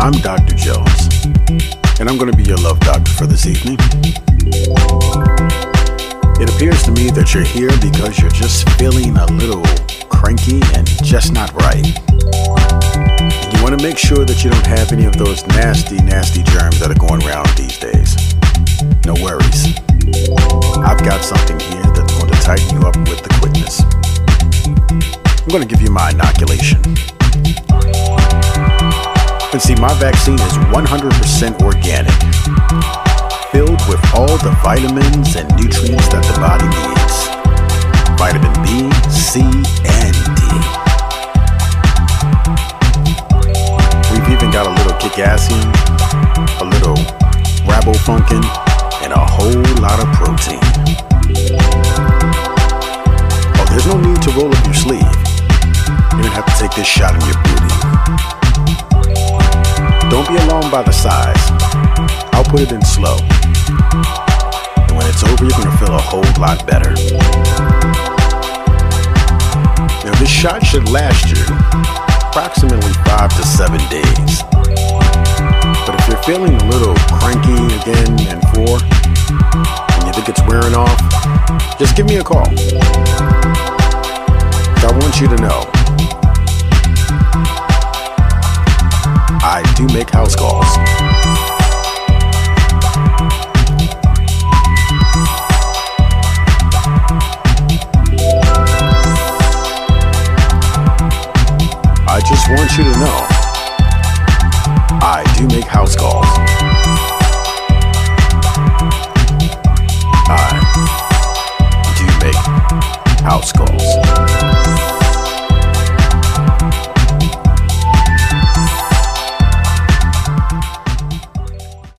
I'm Dr. Jones, and I'm going to be your love doctor for this evening. It appears to me that you're here because you're just feeling a little cranky and just not right. You want to make sure that you don't have any of those nasty, nasty germs that are going around these days. No worries. I've got something here that's going to tighten you up with the quickness. I'm going to give you my inoculation. And see, my vaccine is 100% organic, filled with all the vitamins and nutrients that the body needs vitamin B, C, and D. We've even got a little kickassium, a little rabofunkin, and a whole lot of protein. Oh, there's no need to roll up your sleeve. You don't have to take this shot in your booty. Don't be alarmed by the size. I'll put it in slow. And when it's over, you're gonna feel a whole lot better. Now, this shot should last you approximately five to seven days. But if you're feeling a little cranky again and four, and you think it's wearing off, just give me a call. I want you to know make house calls. I just want you to know I do make house calls. I do make house calls.